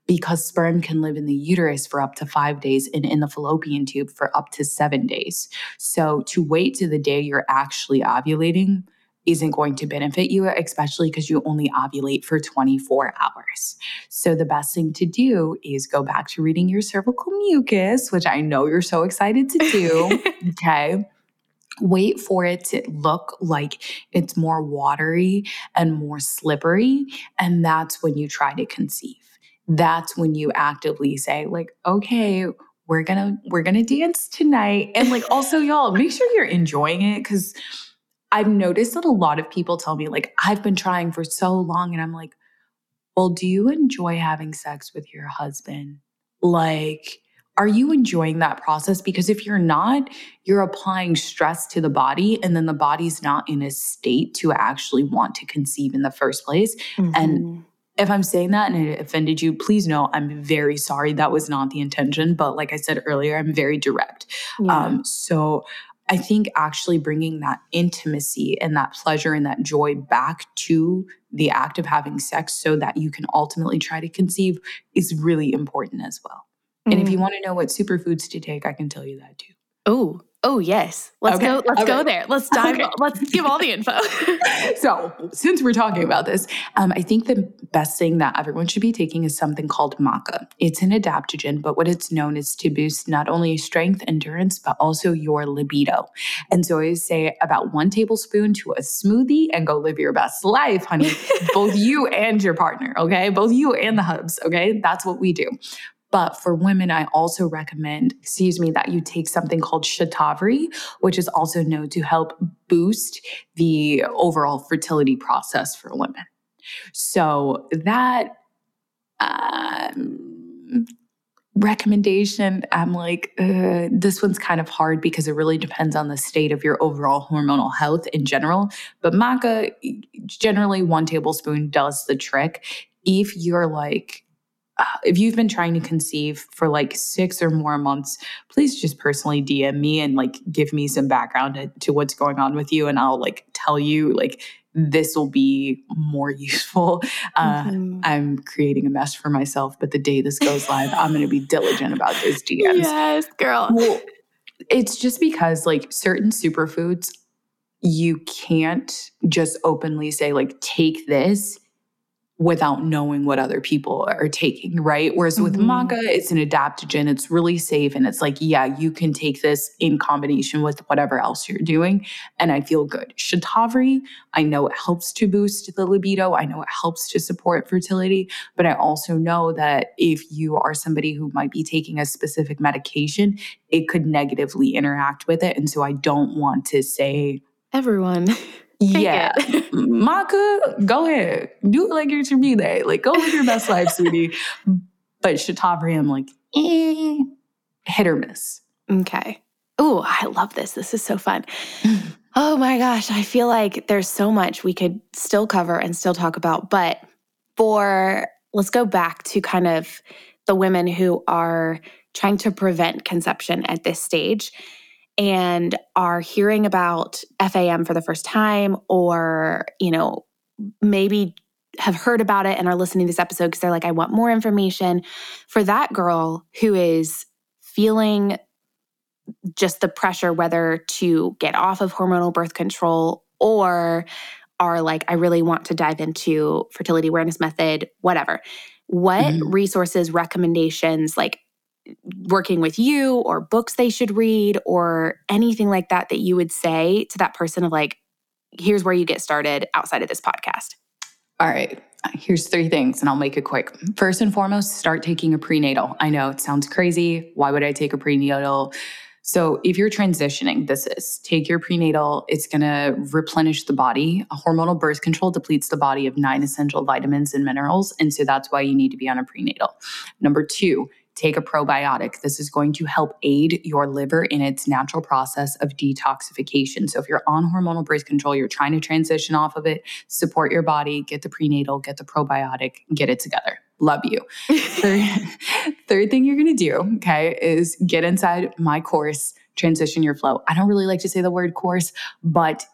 because sperm can live in the uterus for up to five days and in the fallopian tube for up to seven days. So to wait to the day you're actually ovulating isn't going to benefit you, especially because you only ovulate for 24 hours. So, the best thing to do is go back to reading your cervical mucus, which I know you're so excited to do. okay. Wait for it to look like it's more watery and more slippery. And that's when you try to conceive that's when you actively say like okay we're gonna we're gonna dance tonight. And like also y'all make sure you're enjoying it because i've noticed that a lot of people tell me like i've been trying for so long and i'm like well do you enjoy having sex with your husband? Like are you enjoying that process? Because if you're not you're applying stress to the body and then the body's not in a state to actually want to conceive in the first place mm-hmm. and if I'm saying that and it offended you, please know I'm very sorry. That was not the intention. But like I said earlier, I'm very direct. Yeah. Um, so I think actually bringing that intimacy and that pleasure and that joy back to the act of having sex so that you can ultimately try to conceive is really important as well. Mm-hmm. And if you mm. want to know what superfoods to take, I can tell you that too. Oh, Oh yes, let's okay. go. Let's okay. go there. Let's dive. Okay. Let's give all the info. so, since we're talking about this, um, I think the best thing that everyone should be taking is something called maca. It's an adaptogen, but what it's known is to boost not only strength, endurance, but also your libido. And so I say about one tablespoon to a smoothie, and go live your best life, honey. Both you and your partner. Okay, both you and the hubs. Okay, that's what we do. But for women, I also recommend, excuse me, that you take something called Shatavari, which is also known to help boost the overall fertility process for women. So that um, recommendation, I'm like, uh, this one's kind of hard because it really depends on the state of your overall hormonal health in general. But maca, generally, one tablespoon does the trick. If you're like, if you've been trying to conceive for like six or more months, please just personally DM me and like give me some background to, to what's going on with you. And I'll like tell you, like, this will be more useful. Uh, mm-hmm. I'm creating a mess for myself, but the day this goes live, I'm going to be diligent about those DMs. Yes, girl. Well, it's just because like certain superfoods, you can't just openly say, like, take this without knowing what other people are taking, right? Whereas with mm-hmm. maca, it's an adaptogen, it's really safe. And it's like, yeah, you can take this in combination with whatever else you're doing. And I feel good. Shatavari, I know it helps to boost the libido. I know it helps to support fertility. But I also know that if you are somebody who might be taking a specific medication, it could negatively interact with it. And so I don't want to say, Everyone. yeah. Maca, go ahead. Do it like you should be there. Like, go live your best life, sweetie. But Shatavari, I'm like, eh, hit or miss. Okay. Oh, I love this. This is so fun. oh my gosh. I feel like there's so much we could still cover and still talk about. But for, let's go back to kind of the women who are trying to prevent conception at this stage and are hearing about FAM for the first time or, you know, maybe have heard about it and are listening to this episode because they're like, I want more information. For that girl who is feeling just the pressure, whether to get off of hormonal birth control or are like, I really want to dive into fertility awareness method, whatever. What mm-hmm. resources, recommendations, like working with you or books they should read or anything like that that you would say to that person of like here's where you get started outside of this podcast. All right. Here's three things and i'll make it quick. First and foremost start taking a prenatal. I know it sounds crazy. Why would i take a prenatal? So if you're transitioning this is take your prenatal. It's going to replenish the body. A hormonal birth control depletes the body of nine essential vitamins and minerals and so that's why you need to be on a prenatal. Number two take a probiotic. This is going to help aid your liver in its natural process of detoxification. So if you're on hormonal birth control, you're trying to transition off of it, support your body, get the prenatal, get the probiotic, get it together. Love you. third, third thing you're going to do, okay, is get inside my course, Transition Your Flow. I don't really like to say the word course, but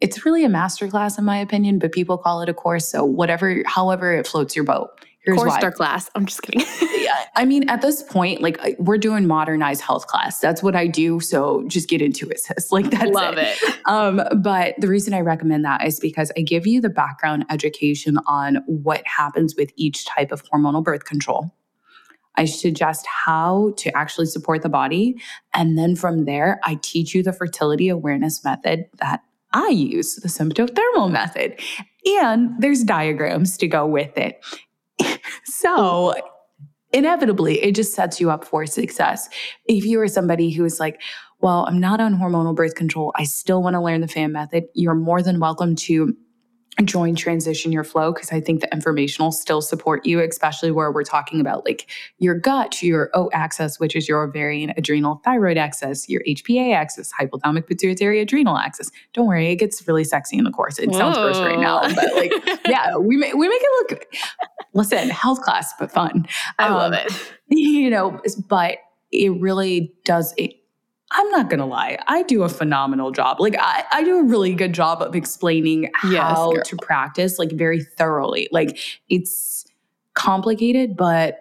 it's really a masterclass in my opinion, but people call it a course. So whatever, however it floats your boat. Here's course why. class. I'm just kidding. I mean, at this point, like we're doing modernized health class. That's what I do. So just get into it, sis. Like that's love it. it. Um, but the reason I recommend that is because I give you the background education on what happens with each type of hormonal birth control. I suggest how to actually support the body. And then from there, I teach you the fertility awareness method that I use, the symptothermal method. And there's diagrams to go with it. so inevitably, it just sets you up for success. If you are somebody who is like, well, I'm not on hormonal birth control, I still want to learn the FAM method, you're more than welcome to join transition your flow because i think the information will still support you especially where we're talking about like your gut your o axis which is your ovarian adrenal thyroid axis your hpa axis hypothalamic pituitary adrenal axis. Don't worry it gets really sexy in the course. It Whoa. sounds gross right now but like yeah we, make, we make it look listen health class but fun. I um, love it. you know but it really does it I'm not gonna lie, I do a phenomenal job. Like I, I do a really good job of explaining how yes, to practice, like very thoroughly. Like it's complicated, but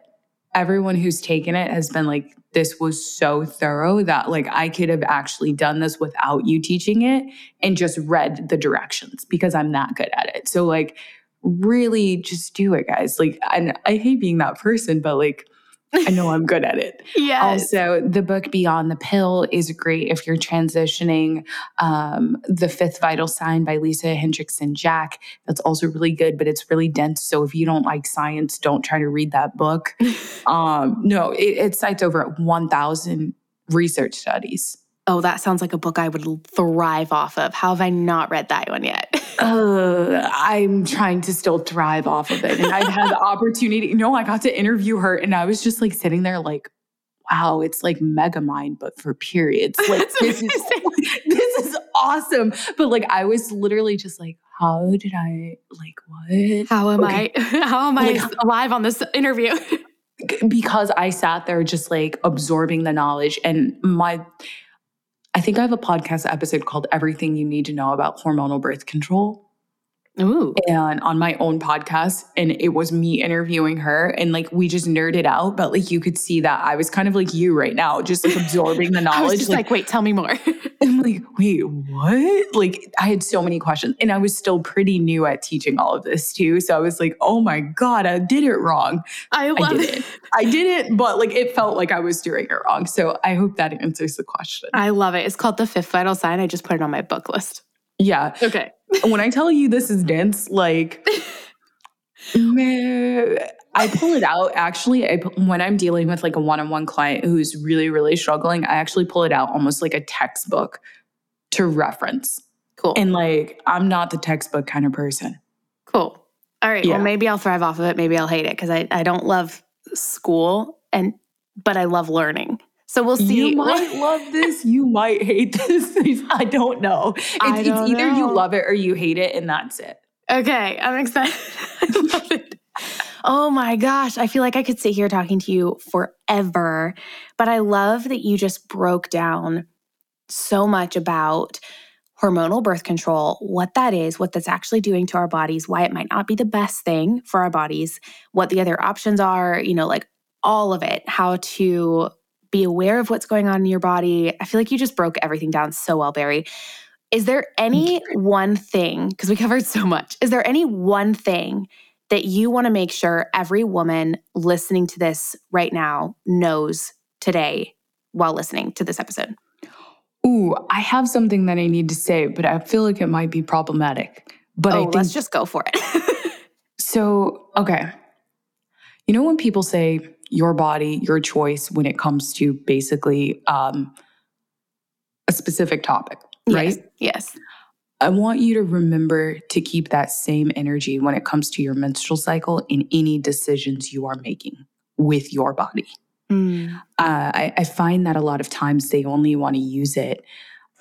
everyone who's taken it has been like, this was so thorough that like I could have actually done this without you teaching it and just read the directions because I'm that good at it. So like really just do it, guys. Like and I hate being that person, but like I know I'm good at it. Yeah. Also, the book Beyond the Pill is great if you're transitioning. Um, the Fifth Vital Sign by Lisa Hendrickson Jack. That's also really good, but it's really dense. So if you don't like science, don't try to read that book. um, no, it, it cites over 1,000 research studies. Oh, that sounds like a book I would thrive off of. How have I not read that one yet? uh, I'm trying to still thrive off of it. And I've had the opportunity. You know, I got to interview her and I was just like sitting there like, wow, it's like Megamind, but for periods. Like this is this is awesome. But like I was literally just like, how did I like what? How am okay. I how am I like, alive on this interview? because I sat there just like absorbing the knowledge and my I think I have a podcast episode called Everything You Need to Know About Hormonal Birth Control. Ooh. And on my own podcast. And it was me interviewing her. And like we just nerded out. But like you could see that I was kind of like you right now, just like absorbing the knowledge. Just like, like wait, tell me more. I'm like, wait, what? Like I had so many questions. And I was still pretty new at teaching all of this too. So I was like, oh my God, I did it wrong. I love I did it. I did it, but like it felt like I was doing it wrong. So I hope that answers the question. I love it. It's called the fifth vital sign. I just put it on my book list. Yeah. Okay when I tell you this is dense, like, I pull it out. Actually, I, when I'm dealing with like a one-on-one client who's really, really struggling, I actually pull it out almost like a textbook to reference. Cool. And like, I'm not the textbook kind of person. cool. All right. Yeah. Well, maybe I'll thrive off of it. Maybe I'll hate it because I, I don't love school and but I love learning. So we'll see. You might love this, you might hate this. I don't know. It's, I don't either you love it or you hate it, and that's it. Okay, I'm excited. I love it. Oh my gosh, I feel like I could sit here talking to you forever, but I love that you just broke down so much about hormonal birth control, what that is, what that's actually doing to our bodies, why it might not be the best thing for our bodies, what the other options are, you know, like all of it, how to be aware of what's going on in your body. I feel like you just broke everything down so well, Berri. Is there any one thing, because we covered so much, is there any one thing that you want to make sure every woman listening to this right now knows today while listening to this episode? Ooh, I have something that I need to say, but I feel like it might be problematic. But I oh, think let's just go for it. so. Okay, you know when people say your body, your choice when it comes to basically um, a specific topic, right? Yes. yes. I want you to remember to keep that same energy when it comes to your menstrual cycle in any decisions you are making with your body. Mm. Uh, I, I find that a lot of times they only want to use it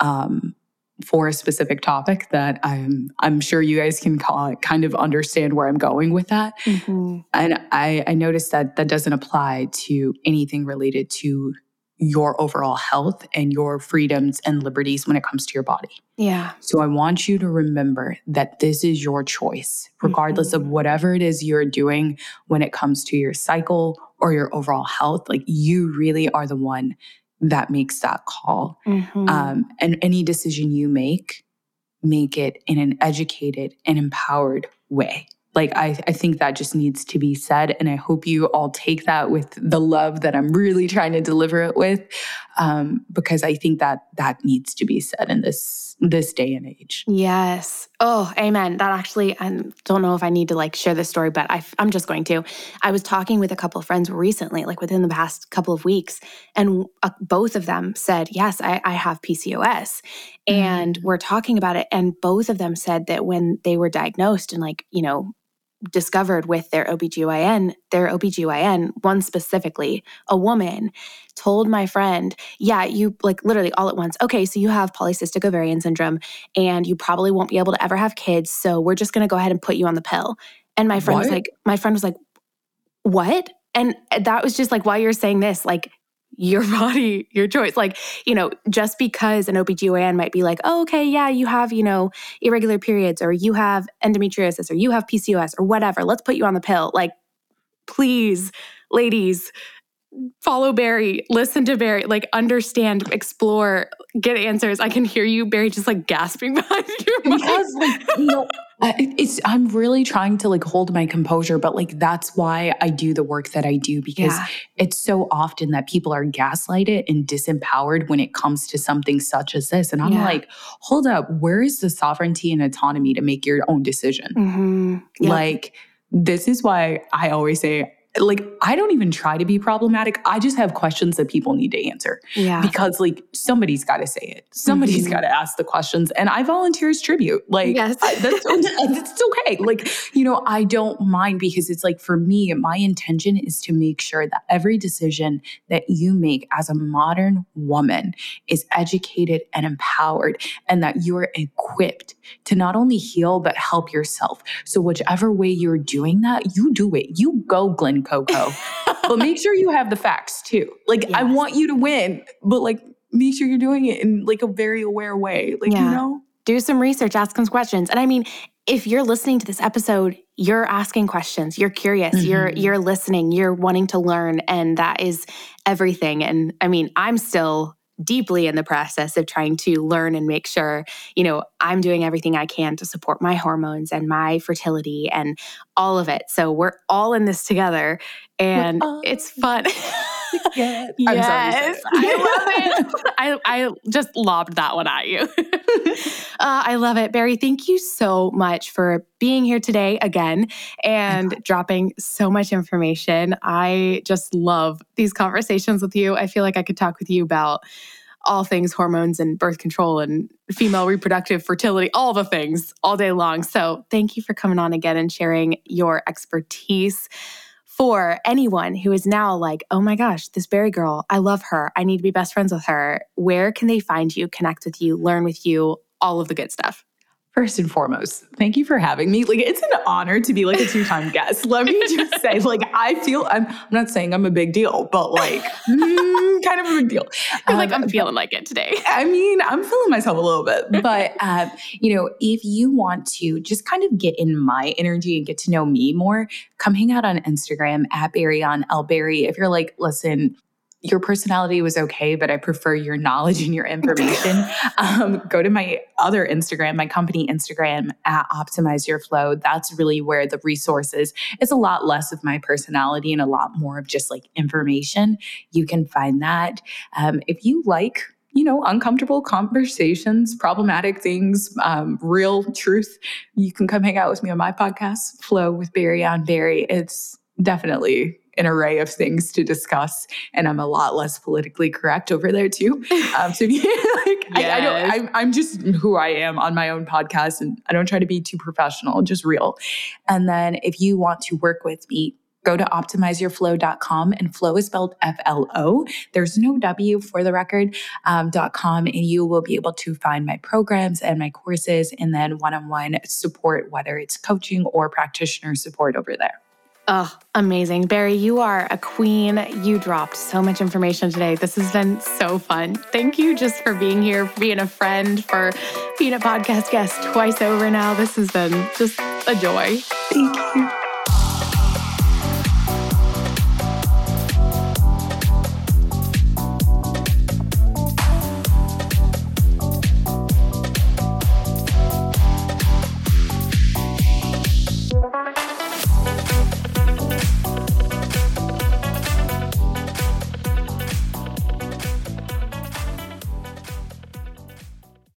um, for a specific topic that I'm I'm sure you guys can call, kind of understand where I'm going with that. Mhm. And I, I noticed that that doesn't apply to anything related to your overall health and your freedoms and liberties when it comes to your body. Yeah. So I want you to remember that this is your choice, regardless of whatever it is you're doing when it comes to your cycle or your overall health. Like you really are the one that makes that call. Mhm. Um, and any decision you make, make it in an educated and empowered way. Like I, I think that just needs to be said, and I hope you all take that with the love that I'm really trying to deliver it with, um, because I think that that needs to be said in this this day and age. Yes. Oh, amen. That actually, I don't know if I need to like share this story, but I, I'm just going to. I was talking with a couple of friends recently, like within the past couple of weeks, and uh, both of them said, Yes, I, I have PCOS. And we're talking about it. And both of them said that when they were diagnosed and, like, you know, discovered with their OBGYN, their OBGYN, one specifically, a woman, told my friend, Yeah, you like literally all at once, okay, so you have polycystic ovarian syndrome and you probably won't be able to ever have kids. So we're just going to go ahead and put you on the pill. And my friend was like, My friend was like, What? And that was just like, while you're saying this, like, your body, your choice. Like, you know, just because an OBGYN might be like, oh, okay, yeah, you have, you know, irregular periods or you have endometriosis or you have PCOS or whatever, let's put you on the pill. Like, please, ladies, follow Berri, listen to Berri, like understand, explore, get answers. I can hear you, Berri, just like gasping behind your mic. because like you know it's i'm really trying to like hold my composure but like that's why i do the work that i do because Yeah. it's so often that people are gaslighted and disempowered when it comes to something such as this and i'm Yeah. like hold up where is the sovereignty and autonomy to make your own decision Mhm. Yep. like this is why i always say like i don't even try to be problematic. I just have questions that people need to answer. Yeah. because like somebody's got to say it. Somebody's Mhm. got to ask the questions. And i volunteer as tribute. Like Yes. I- that's, that's okay. Like you know i don't mind because it's like for me my intention is to make sure that every decision that you make as a modern woman is educated and empowered and that you're equipped to not only heal but help yourself. So whichever way you're doing that you do it. You go coco but make sure you have the facts too. Like I want you to win, but like make sure you're doing it in like a very aware way. Like Yeah. you know, do some research, ask some questions. And I mean, if you're listening to this episode, you're asking questions, you're curious, you're Mhm. you're listening, you're wanting to learn and that is everything. And I mean, I'm still deeply in the process of trying to learn and make sure, you know, I'm doing everything I can to support my hormones and my fertility and all of it. So we're all in this together and it's fun. Yeah. Yes, I love it. I, I just lobbed that one at you. uh, I love it. Berri, thank you so much for being here today again and dropping so much information. I just love these conversations with you. I feel like I could talk with you about all things hormones and birth control and female reproductive fertility, all the things all day long. So thank you for coming on again and sharing your expertise for anyone who is now like, oh my gosh, this Berri girl, I love her. I need to be best friends with her. Where can they find you, connect with you, learn with you, all of the good stuff? First and foremost, thank you for having me. Like, it's an honor to be like a two time guest. Let me just say, like, I feel I'm, I'm not saying I'm a big deal, but like, mm, kind of a big deal. I'm um, like, I'm feeling like it today. I mean, I'm feeling myself a little bit. But, uh, you know, if you want to just kind of get in my energy and get to know me more, come hang out on Instagram at Berrion El Berry. If you're like, listen, your personality was okay, but I prefer your knowledge and your information. um, go to my other Instagram, my company Instagram at Optimize Your Flo. That's really where the resources. is a lot less of my personality and a lot more of just like information. You can find that. Um, if you like you know, uncomfortable conversations, problematic things, um, real truth, you can come hang out with me on my podcast, Flow with Berrion Berry. It's definitely an array of things to discuss, and I'm a lot less politically correct over there too. Um, so like, yes. I, I, don't, I'm, I'm just who I am on my own podcast, and I don't try to be too professional, just real. And then if you want to work with me, go to optimizeyourflo.com and flow is spelled f-l-o there's no w for the record um, .com and you will be able to find my programs and my courses and then one-on-one support whether it's coaching or practitioner support over there Oh, amazing. Berri, you are a queen. You dropped so much information today. This has been so fun. Thank you just for being here, for being a friend, for being a podcast guest twice over now. This has been just a joy. Thank you.